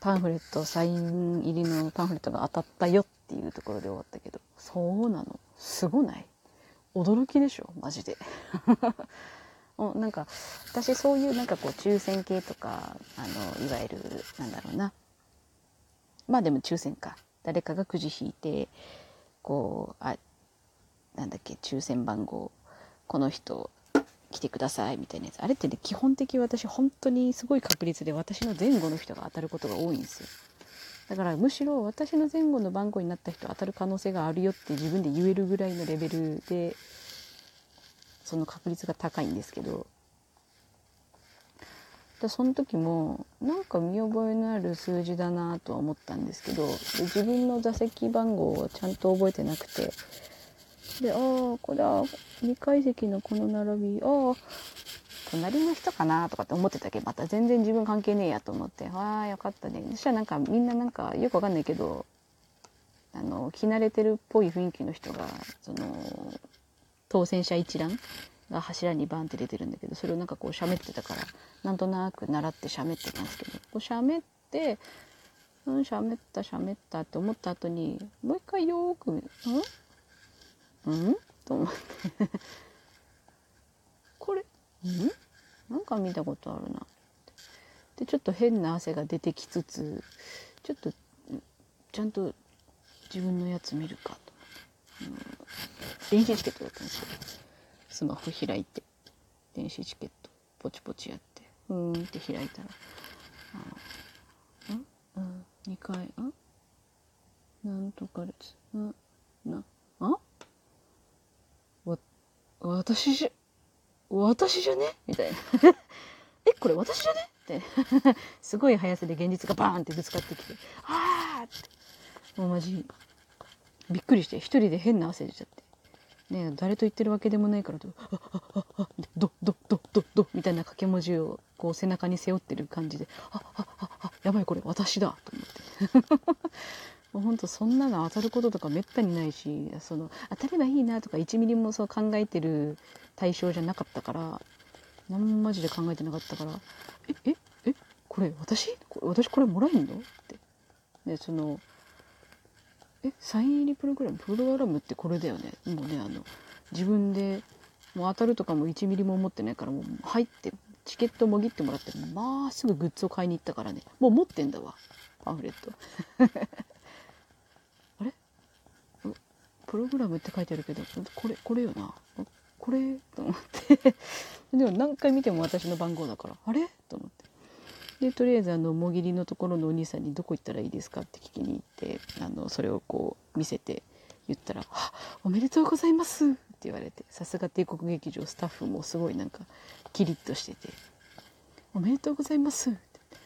パンフレットサイン入りのパンフレットが当たったよっていうところで終わったけど。そうなの？すごない？驚きでしょ？マジで。なんか私そういうなんかこう抽選系とかあのいわゆるなんだろうな。まあでも抽選か。誰かがくじ引いてこうあなんだっけ抽選番号。この人来てくださいみたいなやつ。あれってね基本的私本当にすごい確率で私の前後の人が当たることが多いんですよ。だからむしろ私の前後の番号になった人当たる可能性があるよって自分で言えるぐらいのレベルでその確率が高いんですけど。だその時もなんか見覚えのある数字だなとは思ったんですけど自分の座席番号をちゃんと覚えてなくてでああこれは2階席のこの並びああ隣の人かなとかって思ってたけどまた全然自分関係ねえやと思ってああよかったね。そしたらなんかみんななんかよくわかんないけどあの着慣れてるっぽい雰囲気の人がその当選者一覧が柱にバンって出てるんだけどそれをなんかこう喋ってたからなんとなく習って喋ってたんですけどこう喋ってうん喋った喋ったって思った後にもう一回よーくうん？うん？と思って。これ？ん？なんか見たことあるな。でちょっと変な汗が出てきつつちょっとちゃんと自分のやつ見るかと。思って、うん、電子チケットだったんですよ。スマホ開いて。電子チケット。ポチポチやって。うーんって開いたら。あん？うん？2回ん？なんとかです。ん？なあわ私じゃ私じゃね？みたいな。えこれ私じゃね？って。すごい速さで現実がバーンってぶつかってきて。ああって。もうマジびっくりして一人で変な汗出ちゃって。ね誰と言ってるわけでもないからと「ああああドドドドド」みたいな掛け文字をこう背中に背負ってる感じで「ああああやばいこれ私だ」と思ってもうほんとそんなの当たることとかめったにないしその当たればいいなとか1ミリもそう考えてる対象じゃなかったから何もマジで考えてなかったから「えええこれ私？これ私これもらえんの?」って。でそのえサイン入りプログラムプログラムってこれだよね？もうねあの自分でもう当たるとかも1ミリも思ってないからもう入ってチケットもぎってもらってまあすぐグッズを買いに行ったからね。もう持ってんだわパンフレット。プログラムって書いてあるけどこれこれよな。これと思って。でも何回見ても私の番号だから。あれ？と思って。でとりあえずあのもぎりのところのお兄さんに「どこ行ったらいいですか?」って聞きに行ってあのそれをこう見せて言ったら「おめでとうございます」って言われてさすが帝国劇場スタッフもすごいなんかキリッとしてて「おめでとうございます」って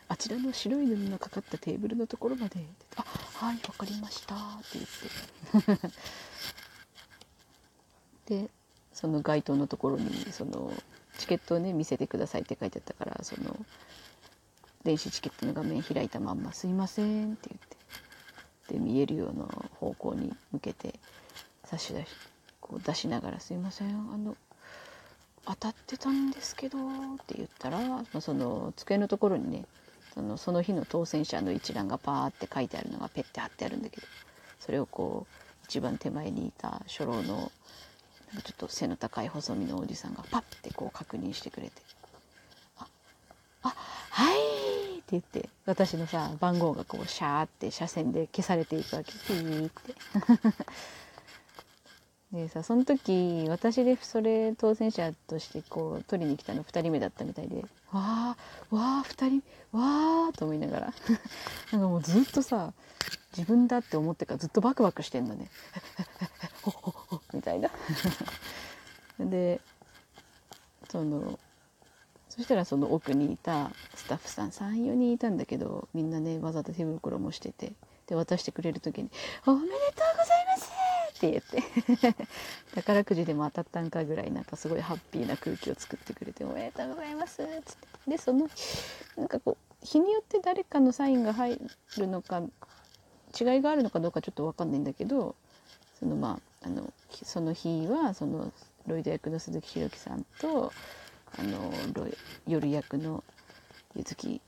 あちらの白い布のかかったテーブルのところまで「あはい分かりました」って言って。でその街頭のところにそのチケットをね見せてくださいって書いてあったからその電子チケットの画面開いたまんま「すいません」って言って。で見えるような方向に向けて差し出しこう出しながら「すいませんあの当たってたんですけど」って言ったらまその机のところにねそのその日の当選者の一覧がパーって書いてあるのがペッて貼ってあるんだけどそれをこう一番手前にいた初老のちょっと背の高い細身のおじさんがパッてこう確認してくれて「ああはい」って言って私のさ番号がこうシャーって車線で消されていくわけピーって。でさその時私でそれ当選者としてこう取りに来たの2人目だったみたいで「わーわー2人わー」と思いながら なんかもうずっとさ自分だって思ってからずっとバクバクしてんのね「ほほほ」みたいな。でそのそしたらその奥にいたスタッフさん34人いたんだけどみんなねわざと手袋もしててで渡してくれる時に「おめでとうございます!」って。言って宝くじでも当たったんかぐらいなんかすごいハッピーな空気を作ってくれて「おめでとうございます」っつって。でそのなんかこう日によって誰かのサインが入るのか違いがあるのかどうかちょっと分かんないんだけどそのまああのその日はそのロイド役の鈴木宏樹さんとあの夜役の柚木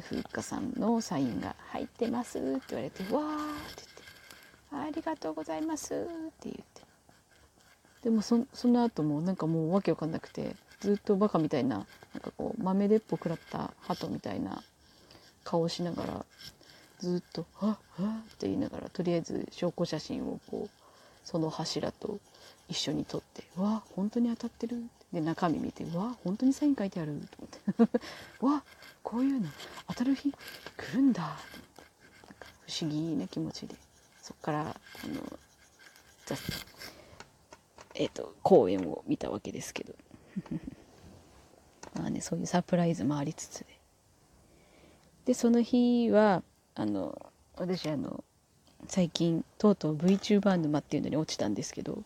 風花さんのサインが入ってますって言われて「わー」って言って「ありがとうございます」って言って。でもそその後もなんかもうわけわかんなくてずっとバカみたいななんかこう豆でっぽくらった鳩みたいな顔をしながらずっと「はっはっ」って言いながらとりあえず証拠写真をこうその柱と一緒に撮って「わ本当に当たってる」で中身見て「わ本当にサイン書いてある」と思って「わこういうの当たる日来るんだ」不思議な気持ちで。そっからあのえっ、ー、と公演を見たわけですけど。まあねそういうサプライズもありつつで。でその日はあの私あの最近とうとう VTuber 沼っていうのに落ちたんですけど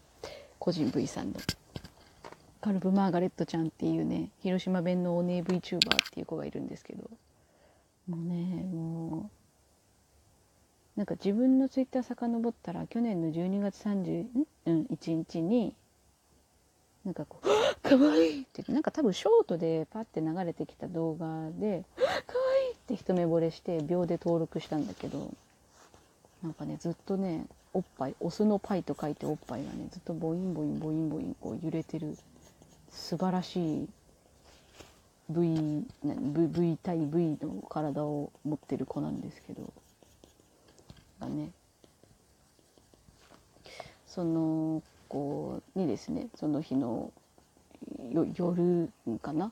個人 V さんの。カルブ・マーガレットちゃんっていうね広島弁のお姉 VTuber っていう子がいるんですけど。もうねもうなんか自分のツイッター遡ったら去年の12月31日になんかこう「かわいい!」ってなんか多分ショートでパッて流れてきた動画で「かわいい!」って一目惚れして秒で登録したんだけどなんかねずっとねおっぱいオスのパイと書いておっぱいがねずっとボインボインボインボインこう揺れてる素晴らしい V, v, v 対 V の体を持ってる子なんですけどがねその子にですねその日の夜かな？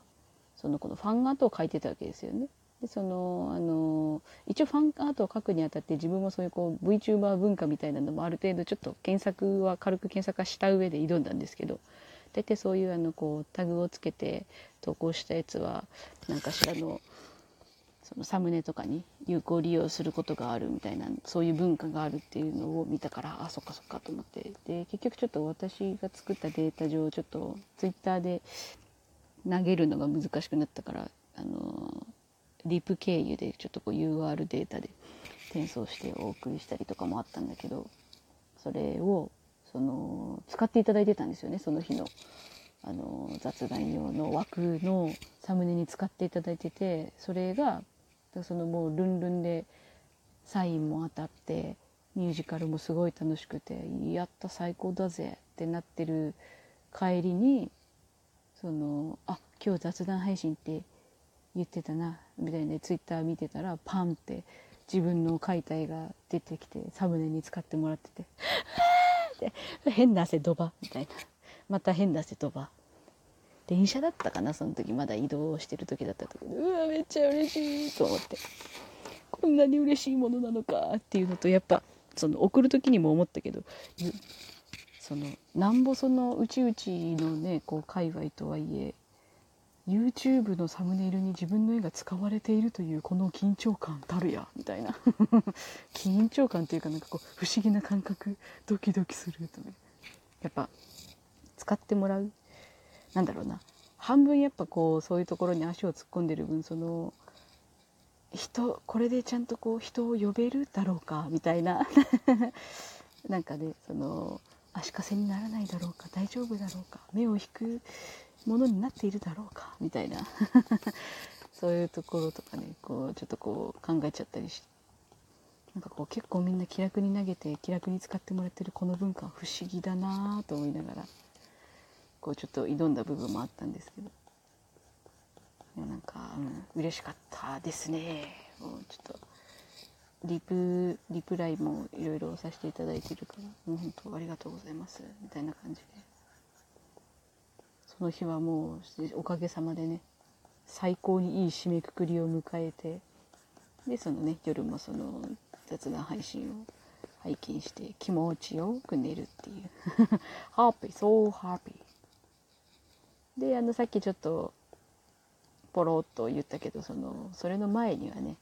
その子のファンアートを書いてたわけですよね。でそのあの一応ファンアートを書くにあたって自分もそういうこう VTuber 文化みたいなのもある程度ちょっと検索は軽く検索はした上で挑んだんですけど大体そういうあのこうタグをつけて投稿したやつは何かしらのそのサムネとかに有効利用することがあるみたいなそういう文化があるっていうのを見たからあそっかそっかと思ってで結局ちょっと私が作ったデータ上ちょっと Twitter で投げるのが難しくなったからあのリプ経由でちょっとこう UR データで転送してお送りしたりとかもあったんだけどそれをその使っていただいてたんですよねその日の。あの雑談用の枠のサムネに使っていただいててそれがそのもうルンルンでサインも当たってミュージカルもすごい楽しくてやった最高だぜってなってる帰りにそのあ今日雑談配信って言ってたなみたいなツイッター見てたらパンって自分の描いた絵が出てきてサムネに使ってもらってて「って変な汗ドバ」みたいな。また変な汗ドバ。電車だったかなその時。まだ移動してる時だった時うわめっちゃ嬉しいと思って。こんなに嬉しいものなのかっていうのとやっぱその送る時にも思ったけどそのなんぼそのうちうちのねこう界隈とはいえ YouTube のサムネイルに自分の絵が使われているというこの緊張感たるやみたいな。緊張感っていうかなんかこう不思議な感覚ドキドキするとやっぱ使ってもらう。なんだろうな。半分やっぱこうそういうところに足を突っ込んでる分その人これでちゃんとこう人を呼べるだろうかみたいな。なんかねその足かせにならないだろうか大丈夫だろうか目を引くものになっているだろうかみたいな。そういうところとかねこうちょっとこう考えちゃったりしてなんかこう結構みんな気楽に投げて気楽に使ってもらってるこの文化は不思議だなと思いながら。こうちょっと挑んだ部分もあったんですけど。なんか、うん、嬉しかったですね。もうちょっとリプリプライもいろいろさせていただいてるからもう本当ありがとうございますみたいな感じで。その日はもうおかげさまでね最高にいい締めくくりを迎えてでそのね夜もその雑談配信を拝見して気持ちよく寝るっていう。ハッピーそうハッピーであのさっきちょっとポロッと言ったけどそのそれの前にはね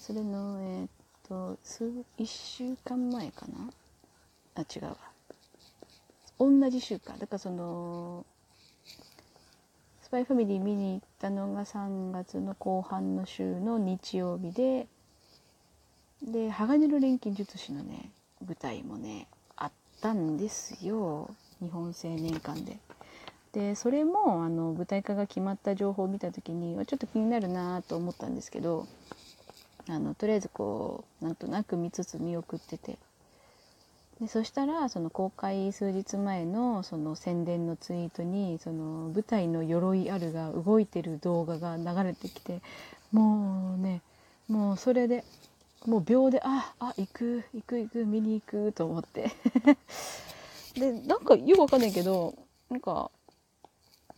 それのえー、っと数1週間前かな？あ違うわ。同じ週間。だからそのスパイファミリー見に行ったのが3月の後半の週の日曜日でで鋼の錬金術師のね舞台もねあったんですよ。日本青年館で。でそれもあの舞台化が決まった情報を見た時にちょっと気になるなと思ったんですけどあのとりあえずこうなんとなく見つつ見送ってて。でそしたらその公開数日前のその宣伝のツイートにその舞台の鎧あるが動いてる動画が流れてきてもうねもうそれでもう秒でああ行く行く行く見に行くと思って。でなんかよくわかんないけどなんか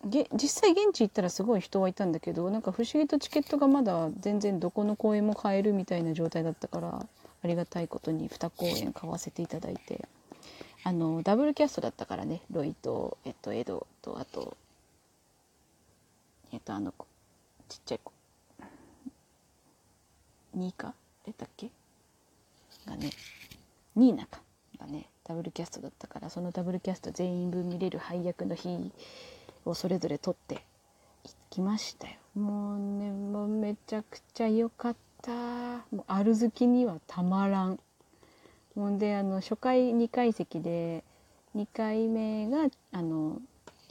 げ実際現地行ったらすごい人はいたんだけどなんか不思議とチケットがまだ全然どこの公演も買えるみたいな状態だったからありがたいことに2公演買わせていただいてあのダブルキャストだったからねロイと、えっと、エドとあとえっとあの子ちっちゃい子。ニーカ？だっけ？がねニーナか。がねダブルキャストだったからそのダブルキャスト全員分見れる配役の日をそれぞれ撮って行きましたよ。もうねもうめちゃくちゃ良かった。もうある好きにはたまらん。ほんであの初回2階席で2回目があの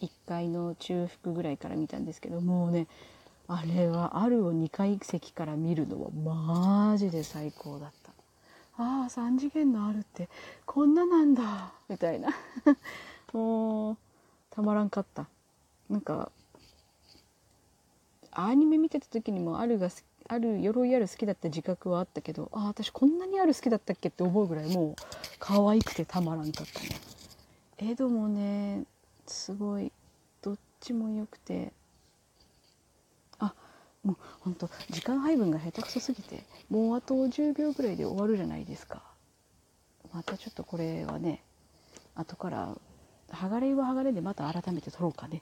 1階の中腹ぐらいから見たんですけどもうねあれはあるを2階席から見るのはマジで最高だった。ああ3次元のあるってこんななんだ。みたいな。もうたまらんかった。なんかアニメ見てた時にもあるがある鎧ある好きだった自覚はあったけどあ私こんなにある好きだったっけって思うぐらいもう可愛くてたまらんかったね。エドもねすごいどっちも良くて。あもうほんと時間配分が下手くそすぎてもうあと10秒ぐらいで終わるじゃないですか。またちょっとこれはね後から剥がれは剥がれでまた改めて撮ろうかね